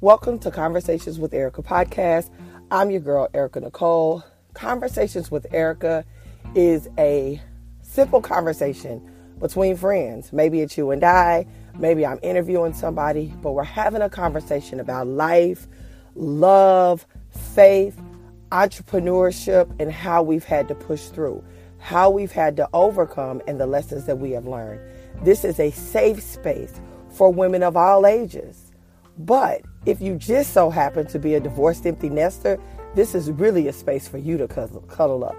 Welcome to Conversations with Erica podcast. I'm your girl, Erica Nicole. Conversations with Erica is a simple conversation between friends. Maybe it's you and I, maybe I'm interviewing somebody, but we're having a conversation about life, love, faith, entrepreneurship, and how we've had to push through, how we've had to overcome, and the lessons that we have learned. This is a safe space for women of all ages. But if you just so happen to be a divorced empty nester, this is really a space for you to cuddle up.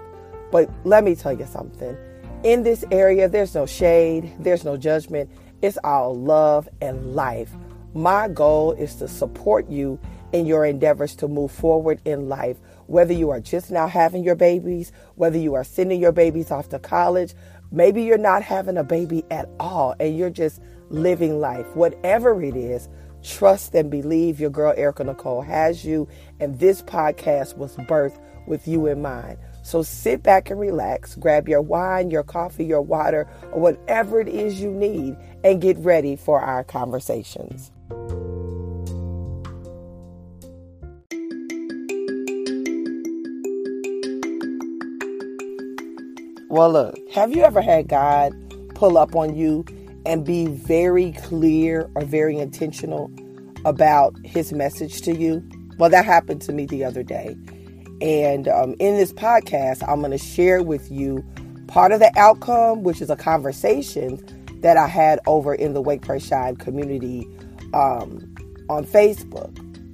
But let me tell you something. In this area, there's no shade, there's no judgment. It's all love and life. My goal is to support you in your endeavors to move forward in life, whether you are just now having your babies, whether you are sending your babies off to college, maybe you're not having a baby at all and you're just living life. Whatever it is, trust and believe your girl Erica Nicole has you, and this podcast was birthed with you in mind. So sit back and relax, grab your wine, your coffee, your water, or whatever it is you need, and get ready for our conversations. Well, look, have you ever had God pull up on you and be very clear or very intentional about his message to you? Well, that happened to me the other day. And um, in this podcast, I'm going to share with you part of the outcome, which is a conversation that I had over in the Wake Pray Shine community um, on Facebook.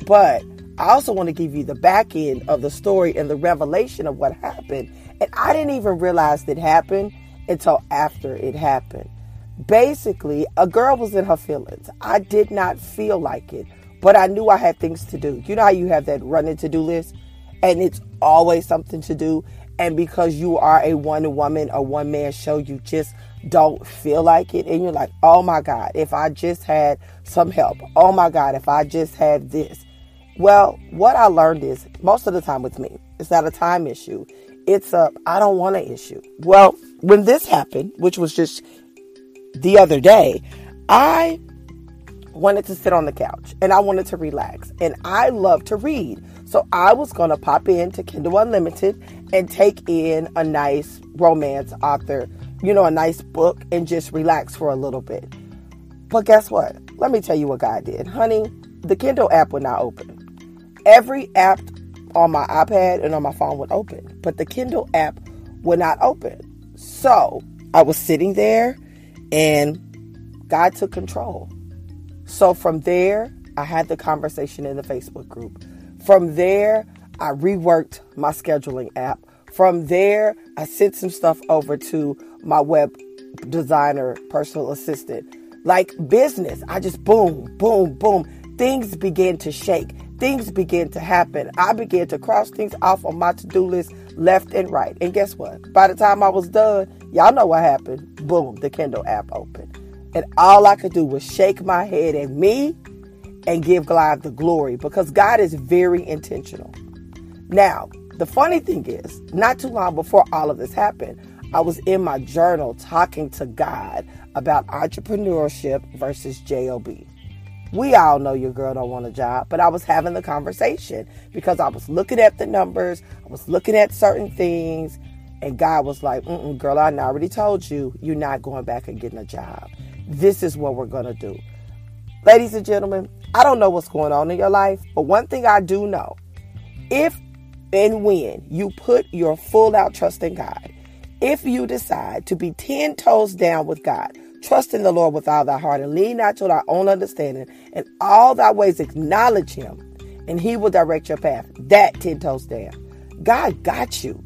But I also want to give you the back end of the story and the revelation of what happened and I didn't even realize it happened until after it happened. Basically, a girl was in her feelings. I did not feel like it, but I knew I had things to do. You know how you have that running to do list? And it's always something to do. And because you are a one woman or one man show, you just don't feel like it. And you're like, oh my God, if I just had some help. Oh my God, if I just had this. Well, what I learned is most of the time with me, it's not a time issue it's a I don't want to issue. Well, when this happened, which was just the other day, I wanted to sit on the couch and I wanted to relax. And I love to read. So I was going to pop into Kindle Unlimited and take in a nice romance author, you know, a nice book and just relax for a little bit. But guess what? Let me tell you what God did. Honey, the Kindle app would not open. Every app on my iPad and on my phone would open, but the Kindle app would not open. So I was sitting there and God took control. So from there, I had the conversation in the Facebook group. From there, I reworked my scheduling app. From there, I sent some stuff over to my web designer, personal assistant. Like business, I just boom, boom, boom. Things began to shake things began to happen. I began to cross things off on my to do list left and right. And guess what? By the time I was done, y'all know what happened. Boom, the Kindle app opened. And all I could do was shake my head at me and give God the glory because God is very intentional. Now, the funny thing is, not too long before all of this happened, I was in my journal talking to God about entrepreneurship versus JOB. We all know your girl don't want a job, but I was having the conversation because I was looking at the numbers, I was looking at certain things, and God was like, girl, I already told you, you're not going back and getting a job. This is what we're going to do. Ladies and gentlemen, I don't know what's going on in your life, but one thing I do know if and when you put your full out trust in God, if you decide to be 10 toes down with God, Trust in the Lord with all thy heart and lean not to thy own understanding. And all thy ways acknowledge him, and he will direct your path. That 10 toes down. God got you.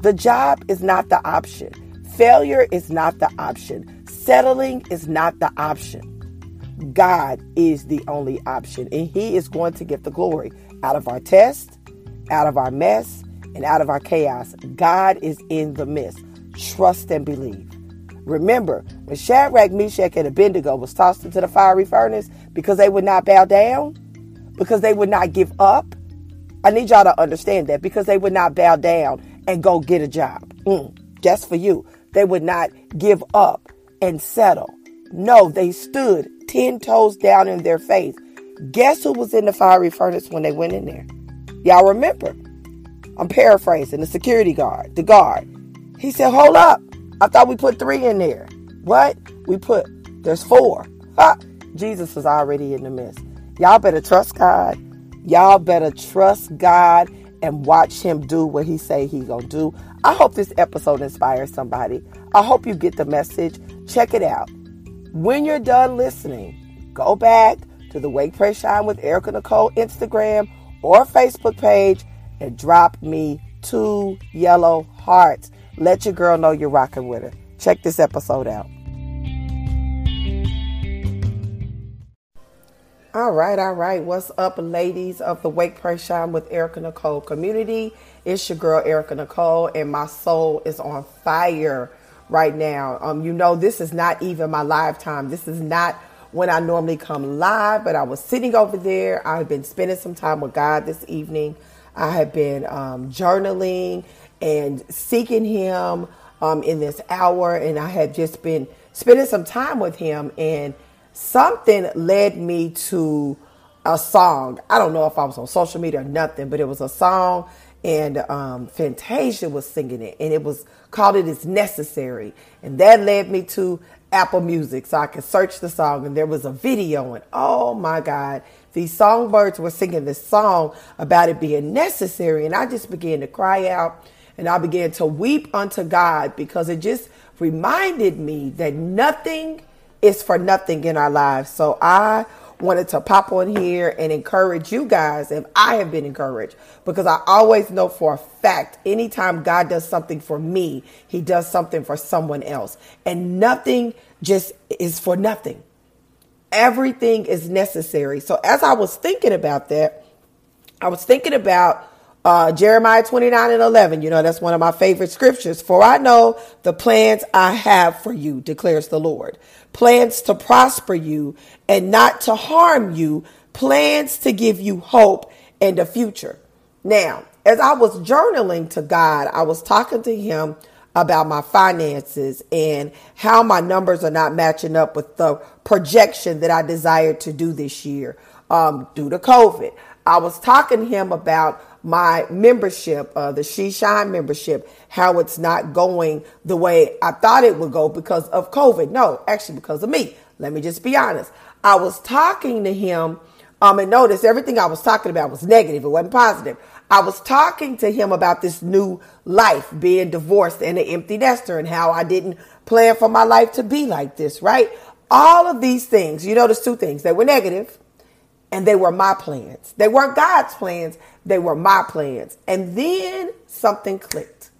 The job is not the option. Failure is not the option. Settling is not the option. God is the only option, and He is going to get the glory out of our test, out of our mess, and out of our chaos. God is in the midst. Trust and believe. Remember, when Shadrach, Meshach, and Abednego was tossed into the fiery furnace because they would not bow down, because they would not give up. I need y'all to understand that because they would not bow down and go get a job. Mm, for you. They would not give up and settle. No, they stood 10 toes down in their faith. Guess who was in the fiery furnace when they went in there? Y'all remember? I'm paraphrasing the security guard, the guard. He said, Hold up. I thought we put three in there. What? We put, there's four. Ha! Jesus was already in the midst. Y'all better trust God. Y'all better trust God and watch him do what he say he gonna do. I hope this episode inspires somebody. I hope you get the message. Check it out. When you're done listening, go back to the Wake Pray Shine with Erica Nicole Instagram or Facebook page and drop me two yellow hearts. Let your girl know you're rocking with her. Check this episode out. All right, all right. What's up, ladies of the Wake Pray Shine with Erica Nicole community? It's your girl Erica Nicole, and my soul is on fire right now. Um, you know, this is not even my live time. This is not when I normally come live, but I was sitting over there. I've been spending some time with God this evening. I have been um, journaling and seeking Him um, in this hour, and I have just been spending some time with Him. And something led me to a song. I don't know if I was on social media or nothing, but it was a song and um, Fantasia was singing it, and it was called "It Is Necessary," and that led me to Apple Music, so I could search the song, and there was a video, and oh my God, these songbirds were singing this song about it being necessary, and I just began to cry out, and I began to weep unto God because it just reminded me that nothing is for nothing in our lives. So I wanted to pop on here and encourage you guys if I have been encouraged because I always know for a fact anytime God does something for me, he does something for someone else. And nothing just is for nothing. Everything is necessary. So as I was thinking about that, I was thinking about uh, Jeremiah 29 and 11. You know, that's one of my favorite scriptures. For I know the plans I have for you, declares the Lord. Plans to prosper you and not to harm you, plans to give you hope and a future. Now, as I was journaling to God, I was talking to Him about my finances and how my numbers are not matching up with the projection that I desired to do this year um, due to COVID. I was talking to him about my membership, uh, the She Shine membership, how it's not going the way I thought it would go because of COVID. No, actually because of me. Let me just be honest. I was talking to him, um, and notice everything I was talking about was negative. It wasn't positive. I was talking to him about this new life, being divorced and an empty nester, and how I didn't plan for my life to be like this, right? All of these things, you notice two things. They were negative and they were my plans. They weren't God's plans, they were my plans. And then something clicked.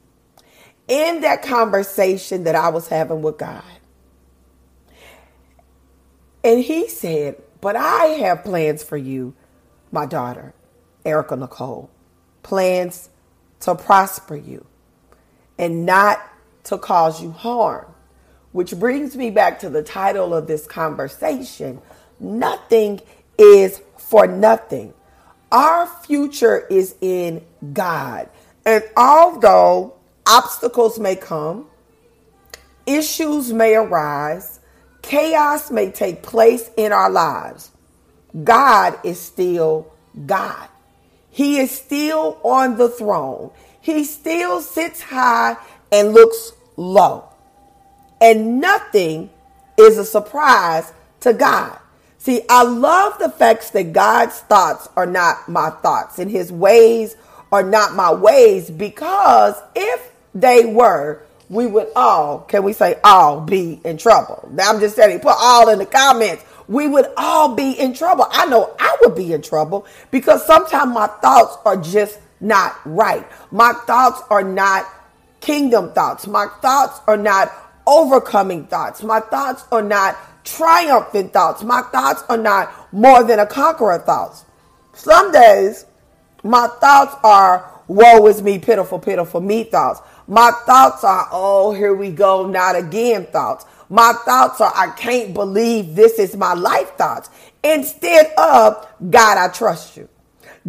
In that conversation that I was having with God, and He said, But I have plans for you, my daughter, Erica Nicole. Plans to prosper you and not to cause you harm. Which brings me back to the title of this conversation Nothing is for nothing. Our future is in God. And although obstacles may come, issues may arise, chaos may take place in our lives, God is still God. He is still on the throne. He still sits high and looks low. And nothing is a surprise to God. See, I love the fact that God's thoughts are not my thoughts and his ways are not my ways because if they were, we would all, can we say all be in trouble? Now I'm just saying, put all in the comments. We would all be in trouble. I know I would be in trouble because sometimes my thoughts are just not right. My thoughts are not kingdom thoughts. My thoughts are not overcoming thoughts. My thoughts are not triumphant thoughts. My thoughts are not more than a conqueror thoughts. Some days, my thoughts are, woe is me, pitiful, pitiful me thoughts. My thoughts are, oh, here we go, not again thoughts. My thoughts are, I can't believe this is my life thoughts. Instead of, God, I trust you.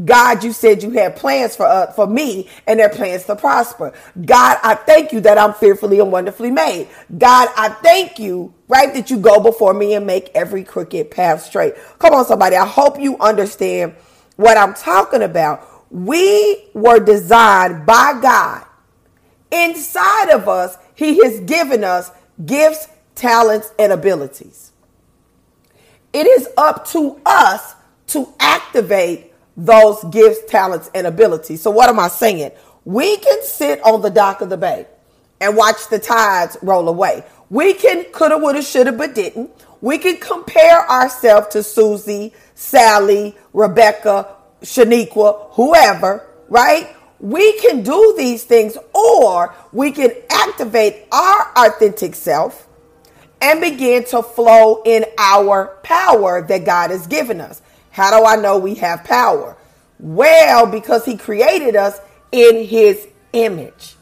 God, you said you had plans for uh, for me and their plans to prosper. God, I thank you that I'm fearfully and wonderfully made. God, I thank you, right, that you go before me and make every crooked path straight. Come on, somebody. I hope you understand what I'm talking about. We were designed by God. Inside of us, He has given us gifts, talents, and abilities. It is up to us to activate those gifts, talents, and abilities. So, what am I saying? We can sit on the dock of the bay and watch the tides roll away. We can coulda, woulda, shoulda, but didn't. We can compare ourselves to Susie, Sally, Rebecca, Shaniqua, whoever, right? We can do these things, or we can activate our authentic self and begin to flow in our power that God has given us. How do I know we have power? Well, because He created us in His image.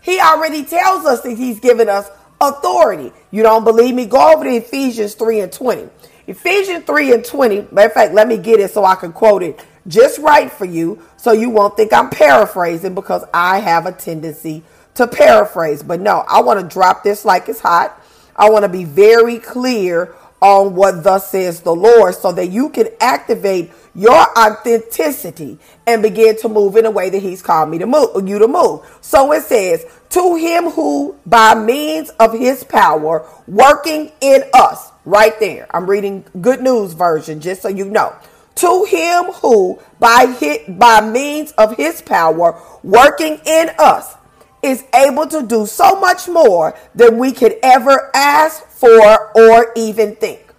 He already tells us that He's given us authority. You don't believe me? Go over to Ephesians 3 and 20. Ephesians 3 and 20, matter of fact, let me get it so I can quote it just right for you so you won't think I'm paraphrasing because I have a tendency to paraphrase. But no, I want to drop this like it's hot. I want to be very clear on what thus says the Lord so that you can activate your authenticity and begin to move in a way that he's called me to move you to move. So it says, to him who by means of his power working in us, right there. I'm reading good news version just so you know. To him who by hit by means of his power working in us is able to do so much more than we could ever ask for or even think.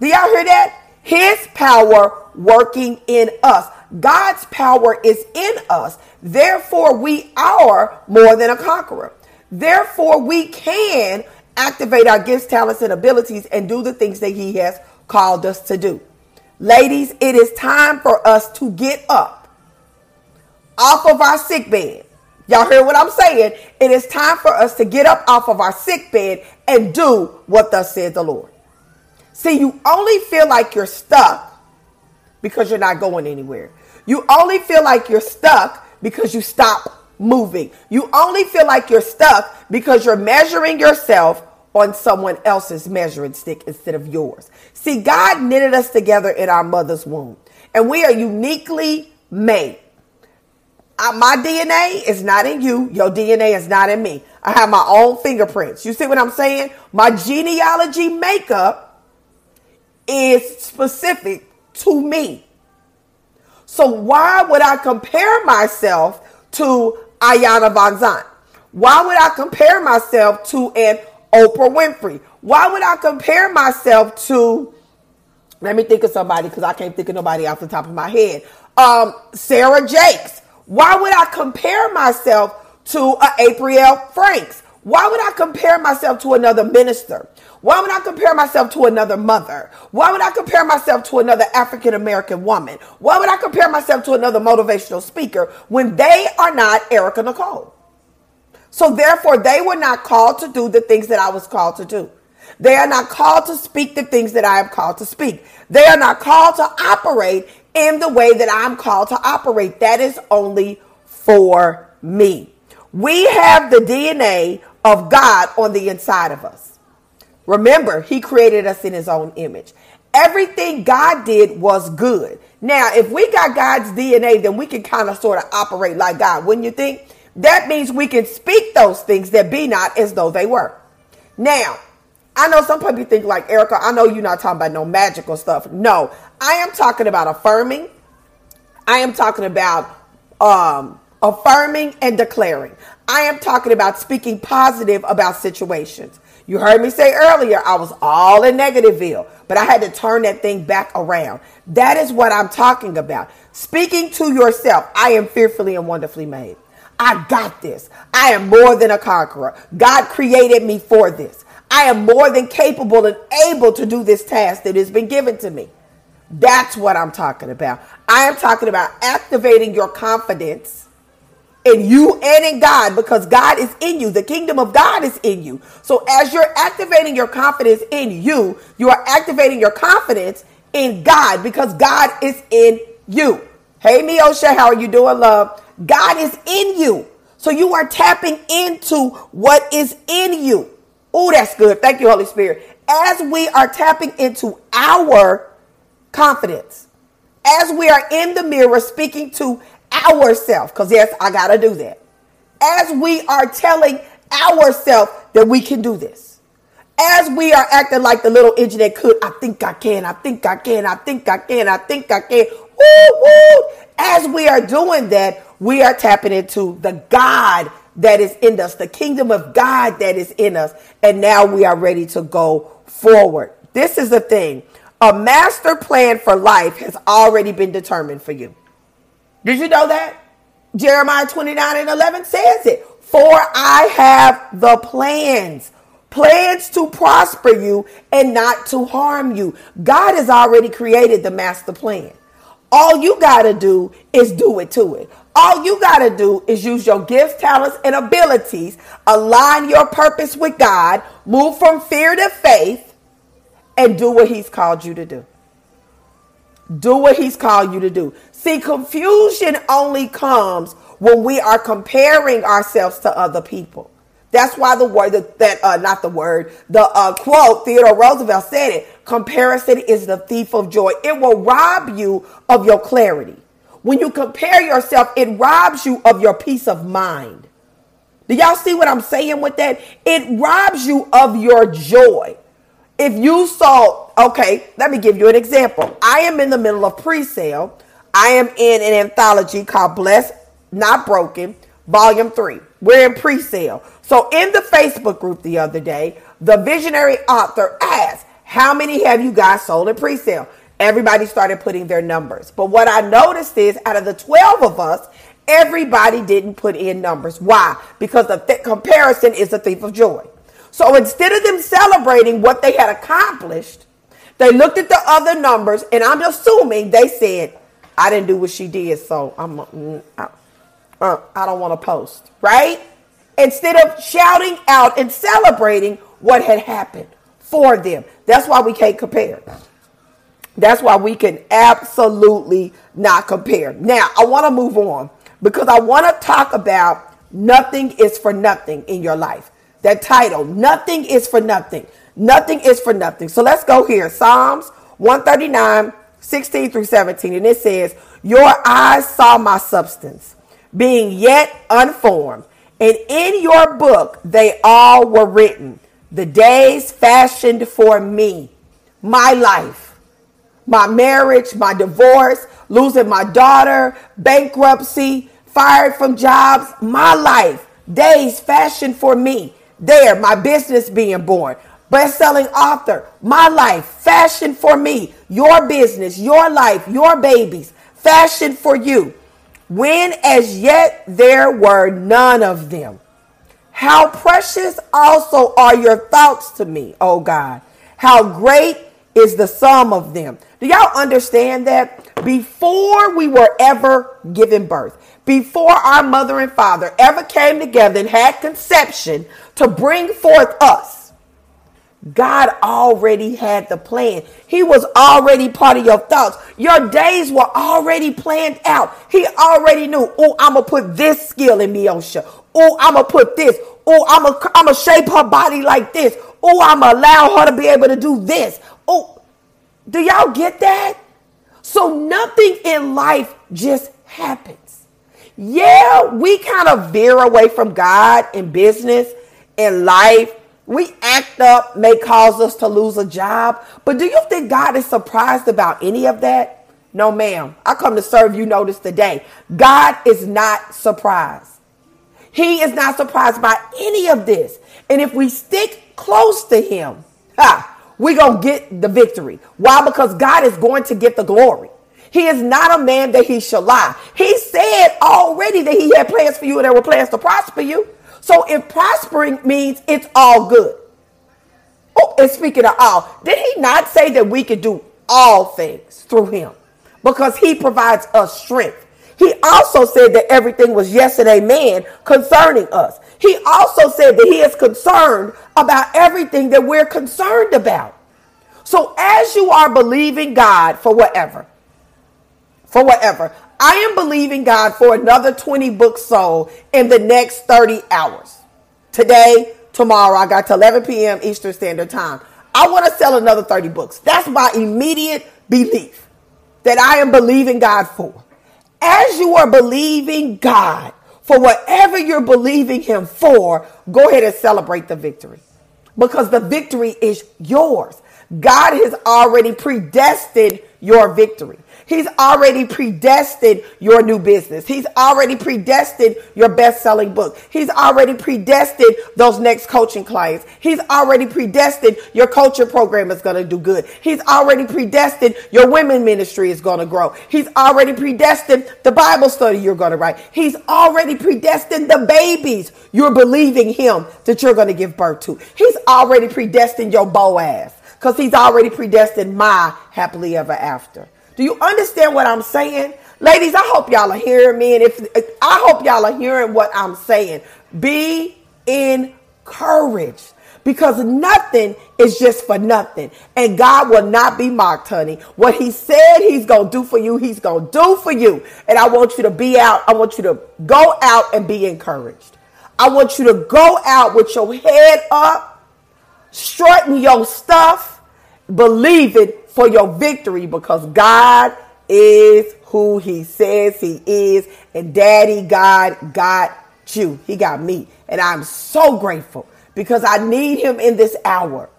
Do y'all hear that? His power working in us. God's power is in us. Therefore, we are more than a conqueror. Therefore, we can activate our gifts, talents, and abilities and do the things that He has called us to do. Ladies, it is time for us to get up off of our sick bed Y'all hear what I'm saying? It is time for us to get up off of our sick bed and do what thus said the Lord. See, you only feel like you're stuck because you're not going anywhere. You only feel like you're stuck because you stop moving. You only feel like you're stuck because you're measuring yourself on someone else's measuring stick instead of yours. See, God knitted us together in our mother's womb, and we are uniquely made my DNA is not in you. Your DNA is not in me. I have my own fingerprints. You see what I'm saying? My genealogy makeup is specific to me. So why would I compare myself to Iyanla Vanzant? Why would I compare myself to an Oprah Winfrey? Why would I compare myself to, let me think of somebody because I can't think of nobody off the top of my head. Um, Sarah Jakes. Why would I compare myself to a April Franks? Why would I compare myself to another minister? Why would I compare myself to another mother? Why would I compare myself to another African American woman? Why would I compare myself to another motivational speaker when they are not Erica Nicole? So therefore, they were not called to do the things that I was called to do. They are not called to speak the things that I am called to speak. They are not called to operate in the way that I'm called to operate. That is only for me. We have the DNA of God on the inside of us. Remember, He created us in His own image. Everything God did was good. Now, if we got God's DNA, then we can kind of sort of operate like God, wouldn't you think? That means we can speak those things that be not as though they were. Now, I know some people think like Erica, I know you're not talking about no magical stuff. No, I am talking about affirming. I am talking about um, affirming and declaring. I am talking about speaking positive about situations. You heard me say earlier, I was all in Negativeville, but I had to turn that thing back around. That is what I'm talking about. Speaking to yourself, I am fearfully and wonderfully made. I got this. I am more than a conqueror. God created me for this. I am more than capable and able to do this task that has been given to me. That's what I'm talking about. I am talking about activating your confidence in you and in God because God is in you. The kingdom of God is in you. So as you're activating your confidence in you, you are activating your confidence in God because God is in you. Hey, Miosha, how are you doing, love? God is in you. So you are tapping into what is in you. Oh, that's good. Thank you, Holy Spirit. As we are tapping into our confidence, as we are in the mirror speaking to ourselves, because yes, I got to do that. As we are telling ourselves that we can do this. As we are acting like the little engine that could, I think I can, I think I can, I think I can, I think I can. Woo, woo. As we are doing that, we are tapping into the God that is in us, the kingdom of God that is in us. And now we are ready to go forward. This is the thing. A master plan for life has already been determined for you. Did you know that? Jeremiah 29 and 11 says it. For I have the plans, plans to prosper you and not to harm you. God has already created the master plan. All you got to do is do it to it. All you got to do is use your gifts, talents, and abilities, align your purpose with God, move from fear to faith, and do what He's called you to do. Do what He's called you to do. See, confusion only comes when we are comparing ourselves to other people. That's why the word that, uh, not the word, the uh, quote Theodore Roosevelt said it. Comparison is the thief of joy. It will rob you of your clarity. When you compare yourself, it robs you of your peace of mind. Do y'all see what I'm saying with that? It robs you of your joy. If you saw, okay, let me give you an example. I am in the middle of pre sale. I am in an anthology called Blessed, Not Broken, Volume 3. We're in pre sale. So, in the Facebook group the other day, the visionary author asked, How many have you guys sold in pre sale? everybody started putting their numbers. But what I noticed is out of the 12 of us, everybody didn't put in numbers. Why? Because the th- comparison is a thief of joy. So instead of them celebrating what they had accomplished, they looked at the other numbers, and I'm assuming they said, I didn't do what she did, so I'm, mm, uh, I don't want to post, right? Instead of shouting out and celebrating what had happened for them. That's why we can't compare. That's why we can absolutely not compare. Now, I want to move on because I want to talk about nothing is for nothing in your life. That title, nothing is for nothing. Nothing is for nothing. So let's go here. Psalms 139, 16 through 17. And it says, Your eyes saw my substance, being yet unformed. And in your book they all were written, the days fashioned for me, my life my marriage, my divorce, losing my daughter, bankruptcy, fired from jobs, my life, days fashioned for me. There, my business being born. Best-selling author, my life, fashioned for me. Your business, your life, your babies, fashioned for you. When as yet there were none of them. How precious also are your thoughts to me, O God. How great is the sum of them. Do y'all understand that? Before we were ever given birth, before our mother and father ever came together and had conception to bring forth us, God already had the plan. He was already part of your thoughts. Your days were already planned out. He already knew, oh, I'm going to put this skill in Miosha. Oh, I'm going to put this. Oh, I'm going I'm to shape her body like this. Oh, I'm going to allow her to be able to do this. Oh, do y'all get that? So nothing in life just happens. Yeah, we kind of veer away from God in business, in life. We act up, may cause us to lose a job. But do you think God is surprised about any of that? No, ma'am. I come to serve you notice today. God is not surprised. He is not surprised by any of this. And if we stick close to him, ha, we're going to get the victory. Why? Because God is going to get the glory. He is not a man that he shall lie. He said already that he had plans for you and there were plans to prosper you. So if prospering means it's all good. Oh, and speaking of all, did he not say that we could do all things through him? Because he provides us strength. He also said that everything was yes and amen concerning us. He also said that he is concerned about everything that we're concerned about. So as you are believing God for whatever, for whatever. I am believing God for another 20 books sold in the next 30 hours. Today, tomorrow, I got to 11 p.m. Eastern Standard Time. I want to sell another 30 books. That's my immediate belief that I am believing God for. As you are believing God for whatever you're believing Him for, go ahead and celebrate the victory because the victory is yours. God has already predestined your victory. He's already predestined your new business. He's already predestined your best selling book. He's already predestined those next coaching clients. He's already predestined your culture program is going to do good. He's already predestined your women ministry is going to grow. He's already predestined the Bible study you're going to write. He's already predestined the babies you're believing him that you're going to give birth to. He's already predestined your Boaz because he's already predestined my happily ever after. Do you understand what I'm saying? Ladies, I hope y'all are hearing me. And if I hope y'all are hearing what I'm saying, be encouraged because nothing is just for nothing. And God will not be mocked, honey. What He said He's going to do for you, He's going to do for you. And I want you to be out. I want you to go out and be encouraged. I want you to go out with your head up, strutting your stuff, believe it for your victory because God is who he says he is. And daddy God got you. He got me. And I'm so grateful because I need him in this hour.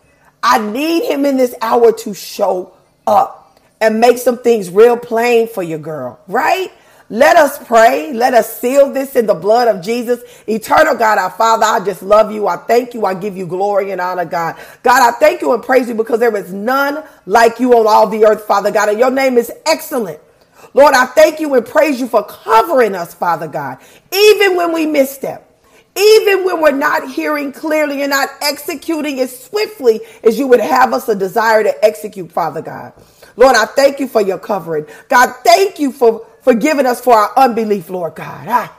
I need him in this hour to show up and make some things real plain for your girl, right? Let us pray. Let us seal this in the blood of Jesus. Eternal God, our Father, I just love you. I thank you. I give you glory and honor, God. God, I thank you and praise you because there is none like you on all the earth, Father God. And your name is excellent. Lord, I thank you and praise you for covering us, Father God, even when we misstep. Even when we're not hearing clearly and not executing as swiftly as you would have us a desire to execute, Father God. Lord, I thank you for your covering. God, thank you for forgiving us for our unbelief, Lord God. Ah,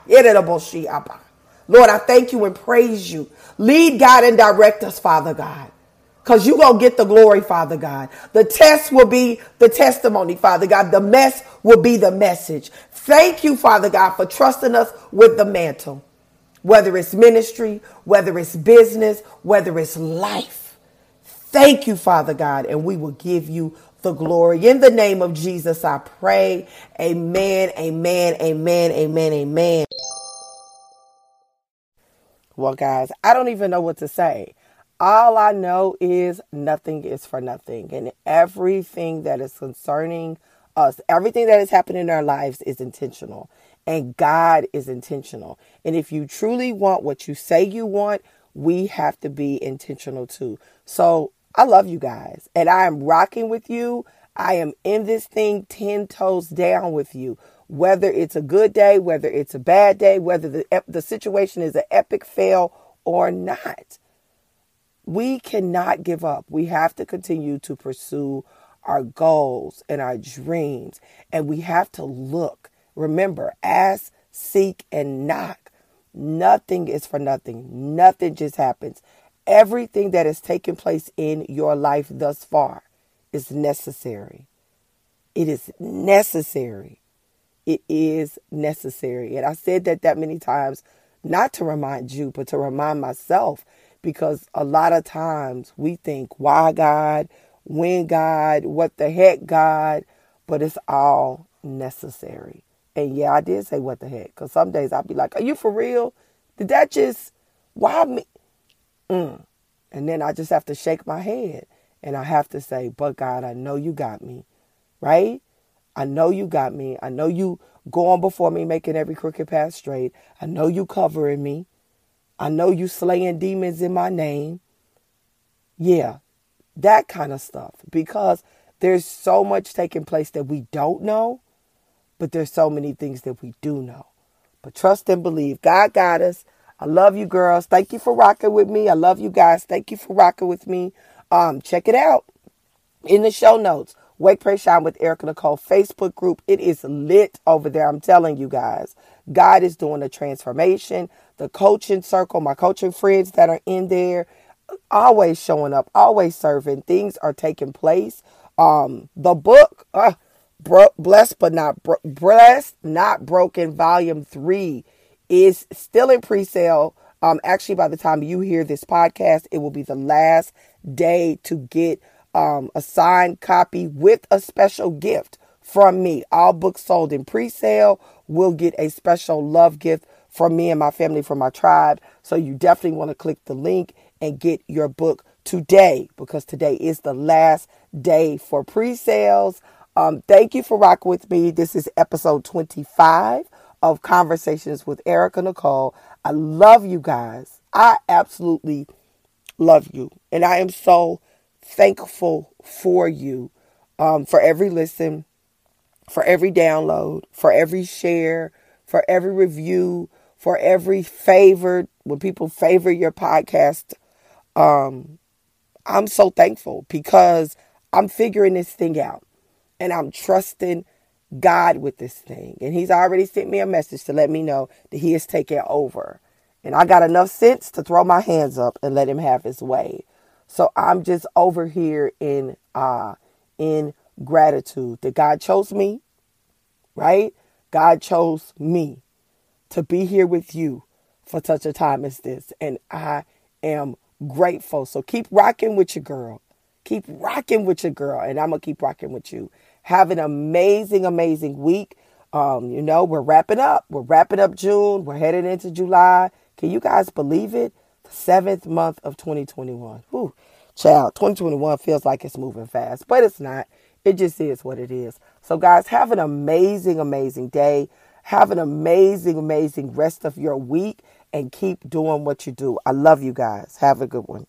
Lord, I thank you and praise you. Lead, God, and direct us, Father God. Because you're going to get the glory, Father God. The test will be the testimony, Father God. The mess will be the message. Thank you, Father God, for trusting us with the mantle. Whether it's ministry, whether it's business, whether it's life. Thank you, Father God, and we will give you the glory. In the name of Jesus, I pray. Amen, amen, amen, amen, amen. Well, guys, I don't even know what to say. All I know is nothing is for nothing. And everything that is concerning us, everything that is happening in our lives is intentional. And God is intentional. And if you truly want what you say you want, we have to be intentional too. So I love you guys and I am rocking with you. I am in this thing 10 toes down with you. Whether it's a good day, whether it's a bad day, whether the, the situation is an epic fail or not. We cannot give up. We have to continue to pursue our goals and our dreams. And we have to look. Remember, ask, seek, and knock. Nothing is for nothing. Nothing just happens. Everything that has taken place in your life thus far is necessary. It is necessary. It is necessary. And I said that that many times, not to remind you, but to remind myself, because a lot of times we think, why God, when God, what the heck God, but it's all necessary. And yeah, I did say what the heck, because some days I'd be like, are you for real? Did that just, why me? Mm. And then I just have to shake my head and I have to say, but God, I know you got me, right? I know you got me. I know you going before me, making every crooked path straight. I know you covering me. I know you slaying demons in my name. Yeah, that kind of stuff. Because there's so much taking place that we don't know, but there's so many things that we do know. But trust and believe. God got us. I love you, girls. Thank you for rocking with me. I love you guys. Thank you for rocking with me. Um, check it out in the show notes. Wake, Pray, Shine with Erica Nicole Facebook group. It is lit over there. I'm telling you guys. God is doing a transformation. The coaching circle, my coaching friends that are in there, always showing up, always serving. Things are taking place. Um, the book, uh, Bro- blessed but not bro- blessed, not broken. Volume three is still in pre-sale. Um, actually, by the time you hear this podcast, it will be the last day to get um, a signed copy with a special gift from me. All books sold in pre-sale will get a special love gift from me and my family, from my tribe. So you definitely want to click the link and get your book today because today is the last day for pre-sales. Um, thank you for rocking with me. This is episode 25 of Conversations with Erica Nicole. I love you guys. I absolutely love you. And I am so thankful for you, um, for every listen, for every download, for every share, for every review, for every favored, when people favor your podcast. Um, I'm so thankful because I'm figuring this thing out and I'm trusting God with this thing. And He's already sent me a message to let me know that He is taking over. And I got enough sense to throw my hands up and let Him have His way. So I'm just over here in uh in gratitude that God chose me, right? God chose me to be here with you for such a time as this. And I am grateful. So keep rocking with your girl. Keep rocking with your girl. And I'm going to keep rocking with you. Have an amazing, amazing week. Um, you know, we're wrapping up. We're wrapping up June. We're heading into July. Can you guys believe it? The seventh month of 2021. Whew. Child, 2021 feels like it's moving fast, but it's not. It just is what it is. So, guys, have an amazing, amazing day. Have an amazing, amazing rest of your week and keep doing what you do. I love you guys. Have a good one.